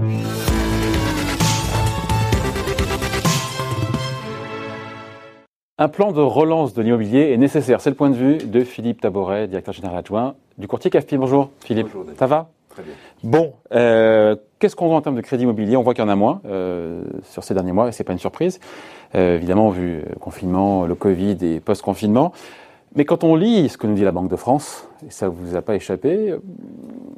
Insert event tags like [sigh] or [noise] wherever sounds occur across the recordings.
Un plan de relance de l'immobilier est nécessaire. C'est le point de vue de Philippe Taboret, directeur général adjoint du courtier CAFPI. Bonjour Philippe. Bonjour, Ça va Très bien. Bon, euh, qu'est-ce qu'on voit en termes de crédit immobilier? On voit qu'il y en a moins euh, sur ces derniers mois, et c'est pas une surprise. Euh, évidemment, vu le confinement, le Covid et post-confinement. Mais quand on lit ce que nous dit la Banque de France, et ça vous a pas échappé,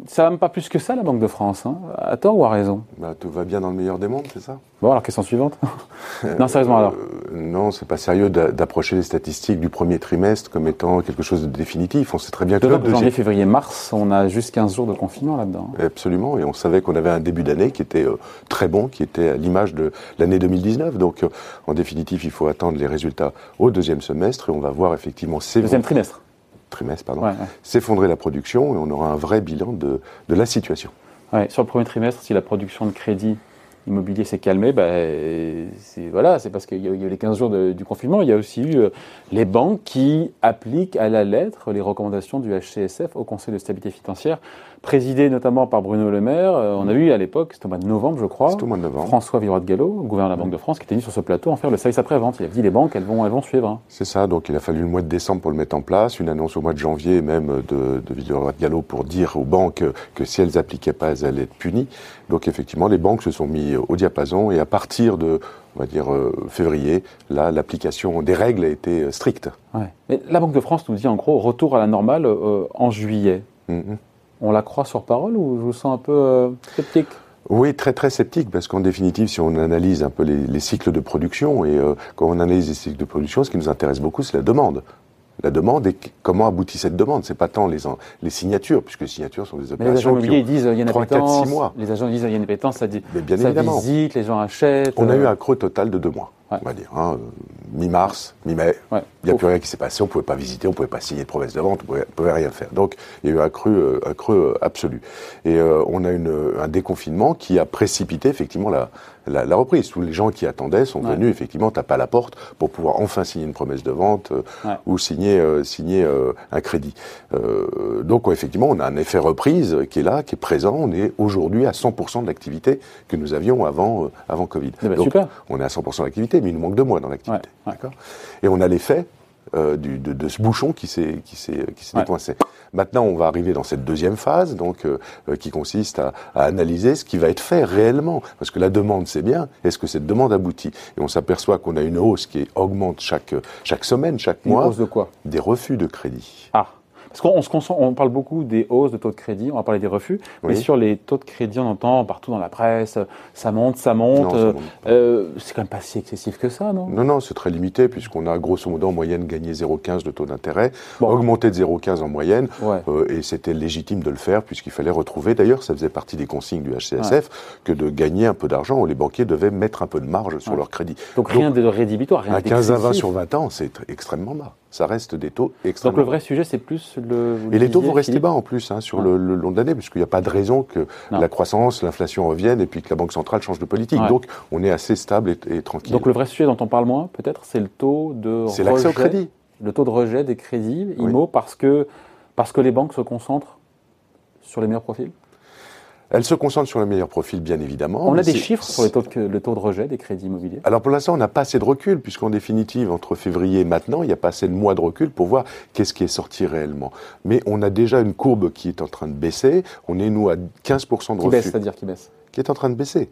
ça va même pas plus que ça la Banque de France, hein, à tort ou à raison? Bah, tout va bien dans le meilleur des mondes, c'est ça? Bon, alors question suivante. [laughs] non, sérieusement alors. Euh, Non, c'est pas sérieux d'a- d'approcher les statistiques du premier trimestre comme étant quelque chose de définitif. On sait très bien que de janvier, deuxième- février, mars, on a juste 15 jours de confinement là-dedans. Absolument, et on savait qu'on avait un début d'année qui était euh, très bon, qui était à l'image de l'année 2019. Donc, euh, en définitive, il faut attendre les résultats au deuxième semestre et on va voir effectivement Deuxième s'effondrer, trimestre. Trimestre, pardon, Ouais, ouais. s'effondrer la production et on aura un vrai bilan de, de la situation. Ouais, sur le premier trimestre, si la production de crédit immobilier s'est calmée, bah, euh, c'est voilà, c'est parce qu'il y a eu les 15 jours de- du confinement. Il y a aussi eu euh, les banques qui appliquent à la lettre les recommandations du HCSF au Conseil de stabilité financière, présidé notamment par Bruno Le Maire. Euh, on a eu à l'époque, c'était au mois de novembre, je crois, au mois de novembre. François Villeroy de Gallo, gouverneur de la Banque de France, qui était venu sur ce plateau en faire le service après-vente. Il a dit les banques, elles vont, elles vont suivre. hein. C'est ça, donc il a fallu le mois de décembre pour le mettre en place, une annonce au mois de janvier même de, de Villeroy de Gallo pour dire aux banques que si elles appliquaient pas, elles allaient être punies. Donc effectivement, les banques se sont mis au diapason et à partir de, on va dire, euh, février, là, l'application des règles a été euh, stricte. Ouais. Mais la Banque de France nous dit en gros retour à la normale euh, en juillet. Mhm. On la croit sur parole ou je vous sens un peu euh, sceptique? Oui, très très sceptique, parce qu'en définitive, si on analyse un peu les, les cycles de production, et quand on analyse les cycles de production, ce qui nous intéresse beaucoup, c'est la demande. La demande et comment aboutit cette demande. C'est pas tant les, en- les signatures, puisque les signatures sont des Mais les agents opérations immobiliers disent il y a une appétence. mois. Les agents disent il y a une appétence, ça, dit, Mais bien ça évidemment. visite, les gens achètent. On a eu euh, un creux total de deux mois, Ouais. on va dire. hein, euh, Mi-mars, mi-mai, ouais. il n'y a Ouf. plus rien qui s'est passé, on ne pouvait pas visiter, on ne pouvait pas signer de promesse de vente, on ne pouvait rien faire. Donc il y a eu un creux, euh, un creux euh, absolu. Et euh, on a une, un déconfinement qui a précipité effectivement la, la, la reprise. Tous les gens qui attendaient sont Ouais. venus effectivement taper à la porte pour pouvoir enfin signer une promesse de vente euh, Ouais. ou signer, euh, signer euh, un crédit. Donc effectivement, on a un effet reprise qui est là, qui est présent. On est aujourd'hui à 100% de l'activité que nous avions avant, avant Covid. Eh ben, Donc, super. on est à 100% d'activité, mais il nous manque deux mois dans l'activité. Ouais, Et on a l'effet euh, du- de, de ce bouchon qui s'est qui s'est qui s'est Ouais. décoincé. Maintenant, on va arriver dans cette deuxième phase, donc euh, euh, qui consiste à, à analyser ce qui va être fait réellement, parce que la demande c'est bien. Est-ce que cette demande aboutit? Et on s'aperçoit qu'on a une hausse qui augmente chaque chaque semaine, chaque Une mois, hausse de quoi? Des refus de crédit. Ah parce qu'on on se concentre- on parle beaucoup des hausses de taux de crédit, on va parler des refus, mais sur les taux de crédit, on entend partout dans la presse, ça monte, ça monte. Euh, monte euh, c'est quand même pas si excessif que ça, non? Non, non, c'est très limité puisqu'on a grosso modo en moyenne gagné 0,15 de taux d'intérêt, Bon. augmenté de 0,15 en moyenne, Ouais. euh, et c'était légitime de le faire puisqu'il fallait retrouver, d'ailleurs ça faisait partie des consignes du HCSF, que de gagner un peu d'argent, les banquiers devaient mettre un peu de marge sur Ouais. leur crédit. Donc rien de rédhibitoire, rien À 15 à 20 d'excessif. sur 20 ans, c'est tr- extrêmement bas. Ça reste des taux Donc extrêmement le vrai sujet, c'est plus le. vous et les taux vont rester bas en plus hein, sur Ouais. le, le long de l'année, puisqu'il n'y a pas de raison que Non. la croissance, l'inflation reviennent et puis que la Banque centrale change de politique. Ouais. Donc on est assez stable et, et tranquille. Donc le vrai sujet dont on parle moins, peut-être, c'est le taux de C'est l'accès au crédit. Le taux de rejet des crédits Oui. IMO parce que parce que les banques se concentrent sur les meilleurs profils? Elle se concentre sur le meilleur profil, bien évidemment. on a des chiffres sur les taux de, le taux de rejet des crédits immobiliers? Alors pour l'instant, on n'a pas assez de recul, puisqu'en définitive, entre février et maintenant, il n'y a pas assez de mois de recul pour voir qu'est-ce qui est sorti réellement. Mais on a déjà une courbe qui est en train de baisser. On est, nous, à 15% de Qui baisse, refus. c'est-à-dire qui baisse? Qui est en train de baisser.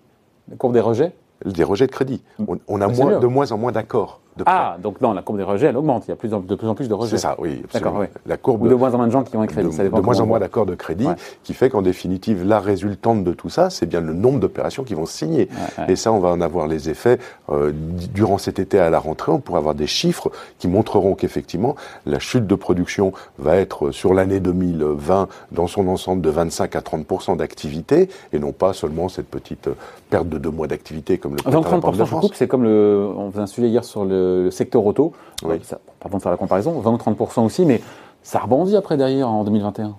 La courbe des rejets? Des rejets de crédit. On, on a Ah, moins, de moins en moins d'accords. De. Ah, donc non, la courbe des rejets, elle augmente. Il y a plus en- de plus en plus de rejets. C'est ça, oui. D'accord, absolument. oui. La courbe Ou de moins en moins de gens qui ont un crédit. de, ça dépend de moins en moins d'accords de crédit, Ouais. qui fait qu'en définitive, la résultante de tout ça, c'est bien le nombre d'opérations qui vont signer. Ouais, ouais. Et ça, on va en avoir les effets euh, durant cet été à la rentrée. On pourra avoir des chiffres qui montreront qu'effectivement, la chute de production va être euh, sur l'année 2020 dans son ensemble de 25 à 30% d'activité, et non pas seulement cette petite euh, perte de deux mois d'activité comme le Donc prétend la Banque 30%, de je France. coupe, c'est comme le. On faisait un sujet hier sur le, le secteur auto. Oui. Ça- pardon de faire la comparaison, 20 ou 30% aussi, mais ça rebondit après derrière en 2021.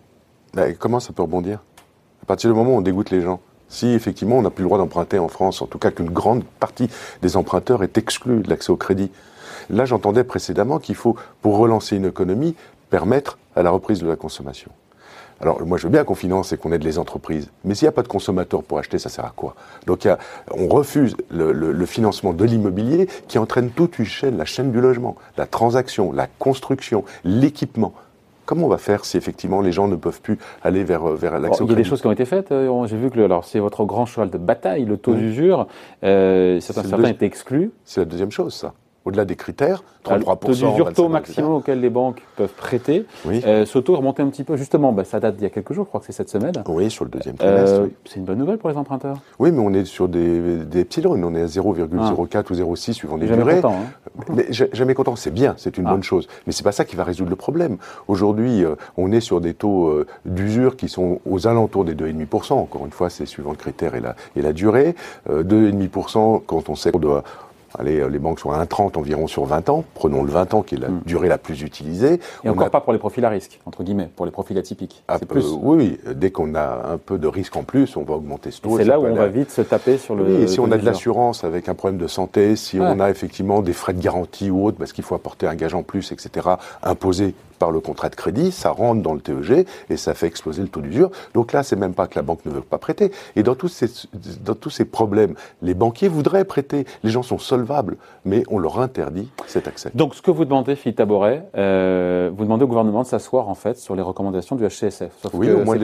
Ben, comment ça peut rebondir? À partir du moment où on dégoûte les gens. Si effectivement on n'a plus le droit d'emprunter en France, en tout cas qu'une grande partie des emprunteurs est exclue de l'accès au crédit. Là, j'entendais précédemment qu'il faut, pour relancer une économie, permettre à la reprise de la consommation. Alors moi je veux bien qu'on finance et qu'on aide les entreprises, mais s'il n'y a pas de consommateurs pour acheter, ça sert à quoi? Donc on refuse le, financement de l'immobilier qui entraîne toute une chaîne, la chaîne du logement, la transaction, la construction, l'équipement. Comment on va faire si effectivement les gens ne peuvent plus aller vers, vers l'accès au Il y a des choses qui ont été faites. Euh, j'ai vu que alors c'est votre grand cheval de bataille, le taux d'usure. Euh, certains, certains étaient exclus. C'est la deuxième chose, ça au-delà des critères, 33%. Le taux maximum auquel les banques peuvent prêter. Oui. Euh, ce taux est remonté un petit peu, justement, bah, ça date d'il y a quelques jours, je crois que c'est cette semaine. Oui, sur le deuxième trimestre. Euh, c'est une bonne nouvelle pour les emprunteurs. Oui, mais on est sur des, des pylônes, on est à 0,04 ou 0,6 suivant les jamais durées. Content, hein. Mais jamais content, c'est bien, c'est une ah. bonne chose. Mais c'est pas ça qui va résoudre le problème. Aujourd'hui, euh, on est sur des taux d'usure qui sont aux alentours des 2,5%. Encore une fois, c'est suivant le critère et la, et la durée. 2,5% quand on sait qu'on doit Allez, euh, les banques sont à 1,30 environ sur 20 ans. Prenons le 20 ans qui est la hmm. durée la plus utilisée. Et encore pas pour les profils à risque, entre guillemets, pour les profils atypiques. Ah, plus. oui, dès qu'on a un peu de risque en plus, on va augmenter ce taux. C'est là où on va vite se taper sur le. Oui, si on a de l'assurance avec un problème de santé, si on a effectivement des frais de garantie ou autre, parce qu'il faut apporter un gage en plus, etc., imposé par le contrat de crédit, ça rentre dans le TEG et ça fait exploser le taux d'usure. Donc là, c'est même pas que la banque ne veut pas prêter. Et dans tous ces, dans tous ces problèmes, les banquiers voudraient prêter. Les gens sont mais on leur interdit cet accès. Donc ce que vous demandez, Philippe Taboret, euh, vous demandez au gouvernement de s'asseoir en fait sur les recommandations du HCSF. Sauf oui, au moins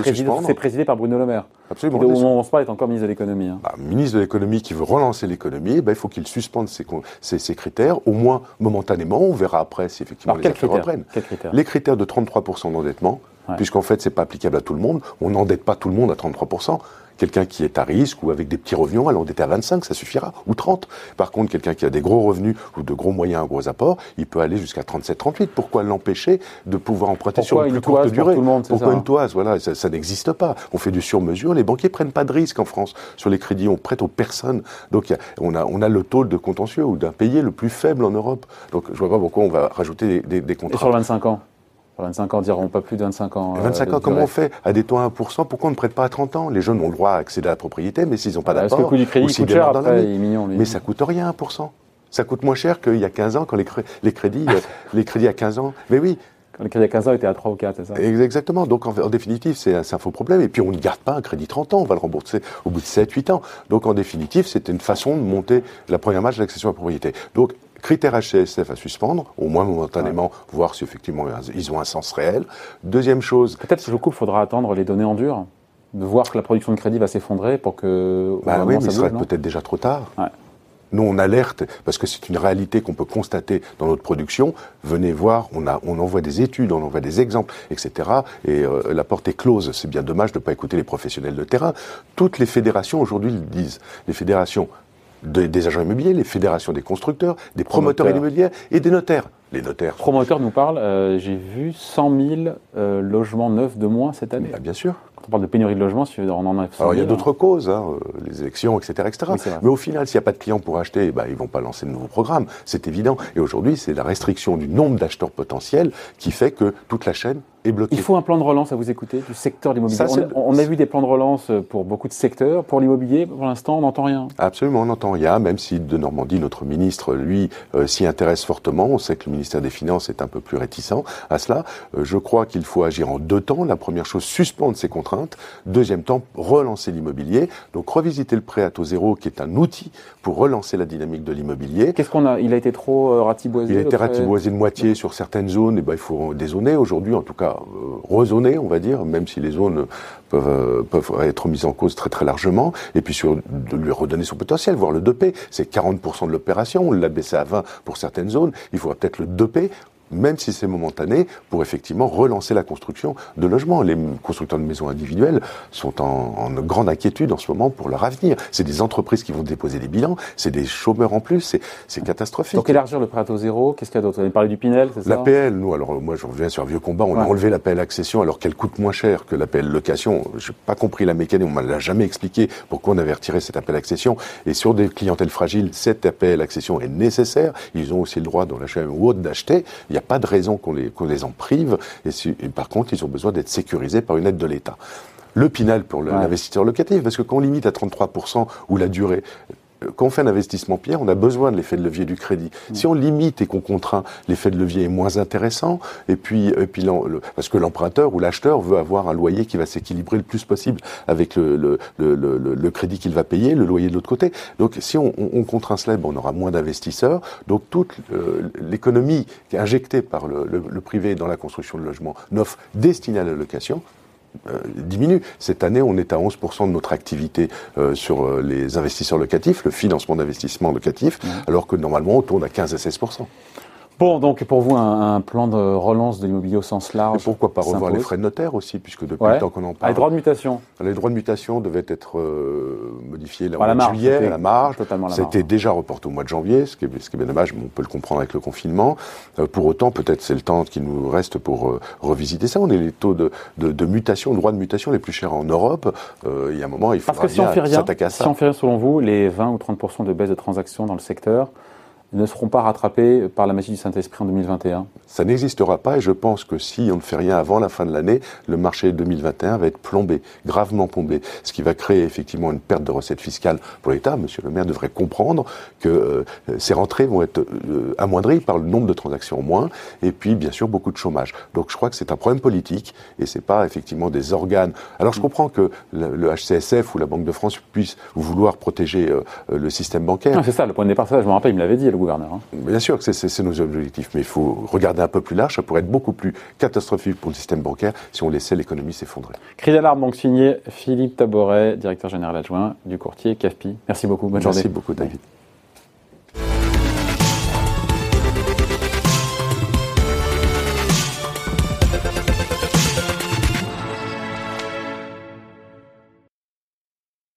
C'est présidé par Bruno Le Maire. Absolument. au moment où on se parle, est encore ministre de l'économie. Hein. Bah, ministre de l'économie qui veut relancer l'économie, bah, il faut qu'il suspende ces, critères, au moins momentanément. On verra après si effectivement les affaires reprennent. Quels critères les critères de 33% d'endettement, puisqu'en fait, c'est pas applicable à tout le monde. On n'endette pas tout le monde à 33%. Quelqu'un qui est à risque ou avec des petits revenus, on va l'endetter à 25, ça suffira, ou 30. Par contre, quelqu'un qui a des gros revenus ou de gros moyens, un gros apport, il peut aller jusqu'à 37, 38. Pourquoi l'empêcher de pouvoir emprunter sur une plus courte durée Pourquoi une toise Voilà, ça, n'existe pas. On fait du sur-mesure. Les banquiers prennent pas de risque en France sur les crédits. On prête aux personnes. Donc, on a, on a le taux de contentieux ou d'impayé le plus faible en Europe. Donc, je vois pas pourquoi on va rajouter des, des, contrats. Et sur 25 ans 25 ans diront pas plus de 25 ans. 25 euh, ans, comment on fait? À des taux à 1%, pourquoi on ne prête pas à 30 ans? Les jeunes ont le droit à accéder à la propriété, mais s'ils n'ont pas bah, d'apport... Parce que le coût du crédit coûte cher après, il est mignon. Mais ça coûte rien, 1%. Ça coûte moins cher qu'il y a 15 ans, quand les, les crédits, euh, [laughs] les crédits à 15 ans... Mais oui, quand les crédits à 15 ans étaient à 3 ou 4, c'est ça? Exactement. Donc, en, définitive, c'est un, un, faux problème. Et puis, on ne garde pas un crédit 30 ans. On va le rembourser au bout de 7, 8 ans. Donc, en définitive, c'était une façon de monter la première marche de l'accession à la propriété. Donc, Critère HCSF à suspendre, au moins momentanément, voir si effectivement ils ont un sens réel. Deuxième chose. Peut-être si je coupe, il faudra attendre les données en dur, de voir que la production de crédit va s'effondrer pour que. Bah oui, mais ce serait peut-être déjà trop tard. Nous, on alerte parce que c'est une réalité qu'on peut constater dans notre production. Venez voir, on, a, on envoie des études, on envoie des exemples, etc. Et euh, la porte est close. C'est bien dommage de ne pas écouter les professionnels de terrain. Toutes les fédérations aujourd'hui le disent. Les fédérations des agents immobiliers, les fédérations des constructeurs, des promoteurs, immobiliers et des notaires. Les notaires. Promoteurs nous parlent, euh, j'ai vu 100 000 euh, logements neufs de moins cette année. Bah, bien sûr. Quand on parle de pénurie de logements, on en a Alors il y a d'autres causes, hein, euh, les élections, etc. etc. Mais au final, s'il n'y a pas de clients pour acheter, bah, ils ne vont pas lancer de nouveaux programmes. C'est évident. Et aujourd'hui, c'est la restriction du nombre d'acheteurs potentiels qui fait que toute la chaîne il faut un plan de relance à vous écouter du secteur de l'immobilier. On, on, a vu des plans de relance pour beaucoup de secteurs. Pour l'immobilier, pour l'instant, on n'entend rien. Absolument, on n'entend rien, même si de Normandie, notre ministre, lui, euh, s'y intéresse fortement. On sait que le ministère des Finances est un peu plus réticent à cela. Euh, je crois qu'il faut agir en deux temps. La première chose, suspendre ces contraintes. Deuxième temps, relancer l'immobilier. Donc revisiter le prêt à taux zéro, qui est un outil pour relancer la dynamique de l'immobilier. Qu'est-ce qu'on a? Il a été trop euh, ratiboisé Il a été ratiboisé de moitié sur certaines zones. Et ben, il faut dézoner. Aujourd'hui, en tout cas, euh, rezoner, on va dire, même si les zones peuvent, euh, peuvent être mises en cause très très largement, et puis sur, de lui redonner son potentiel, voire le 2P. C'est 40% de l'opération, on l'a baissé à 20 pour certaines zones, il faudra peut-être le 2P même si c'est momentané, pour effectivement relancer la construction de logements. Les constructeurs de maisons individuelles sont en, grande inquiétude en ce moment pour leur avenir. C'est des entreprises qui vont déposer des bilans, c'est des chômeurs en plus, c'est catastrophique. Donc élargir le prêt à taux zéro, qu'est-ce qu'il y a d'autre? Vous avez parlé du Pinel, c'est ça? L'APL, nous, alors moi je reviens sur un vieux combat, on a enlevé l'APL accession alors qu'elle coûte moins cher que l'APL location. Je n'ai pas compris la mécanique, on ne l'a jamais expliqué pourquoi on avait retiré cette APL accession. Et sur des clientèles fragiles, cette APL accession est nécessaire. Ils ont aussi le droit dans l'achat ou autre d'acheter a pas de raison qu'on les, les, en prive. Et, par contre, ils ont besoin d'être sécurisés par une aide de l'État. Le Pinel pour l'investisseur locatif, parce que quand on limite à 33% ou la durée, quand on fait un investissement pierre, on a besoin de l'effet de levier du crédit. Mm. Si on limite et qu'on contraint, l'effet de levier est moins intéressant. Et puis, et puis parce que l'emprunteur ou l'acheteur veut avoir un loyer qui va s'équilibrer le plus possible avec le, le, le, le crédit qu'il va payer, le loyer de l'autre côté. Donc, si on, on, contraint cela, on aura moins d'investisseurs. Donc, toute l'économie qui est injectée par le, privé dans la construction de logements neufs destinés à la location euh, diminue. Cette année, on est à 11% de notre activité euh, sur euh, les investisseurs locatifs, le financement d'investissement locatif, mmh. alors que normalement, on tourne à 15 à 16%. Bon, donc pour vous, un, plan de relance de l'immobilier au sens large. pourquoi pas revoir les frais de notaire aussi, puisque depuis le temps qu'on en parle. les droits de mutation. Les droits de mutation devaient être euh, modifiés la, la marge, juillet, la marge. C'était déjà reporté au mois de janvier, ce qui est, ce qui est bien dommage, mais on peut le comprendre avec le confinement. Euh, pour autant, peut-être c'est le temps qui nous reste pour euh, revisiter ça. On est les taux de, de, de mutation, droits de mutation les plus chers en Europe. Il y a un moment, il si fait rien, à ça. Si on fait rien, selon vous, les 20 ou 30 de baisse de transactions dans le secteur, ne seront pas rattrapés par la magie du Saint-Esprit en 2021 Ça n'existera pas et je pense que si on ne fait rien avant la fin de l'année, le marché 2021 va être plombé, gravement plombé, ce qui va créer effectivement une perte de recettes fiscales pour l'État. Monsieur le maire devrait comprendre que euh, ces rentrées vont être euh, amoindries par le nombre de transactions en moins et puis bien sûr beaucoup de chômage. Donc je crois que c'est un problème politique et c'est pas effectivement des organes. Alors je comprends que le, HCSF ou la Banque de France puissent vouloir protéger euh, le système bancaire. C'est ça, le point de départ, ça, je me rappelle, il me l'avait dit, le gouverneur. Hein. Bien sûr que c'est nos objectifs, mais il faut regarder un peu plus large. Ça pourrait être beaucoup plus catastrophique pour le système bancaire si on laissait l'économie s'effondrer. Cri d'alarme donc signé Philippe Taboret, directeur général adjoint du courtier CAFPI. Merci beaucoup. Bonne journée. Merci beaucoup, David.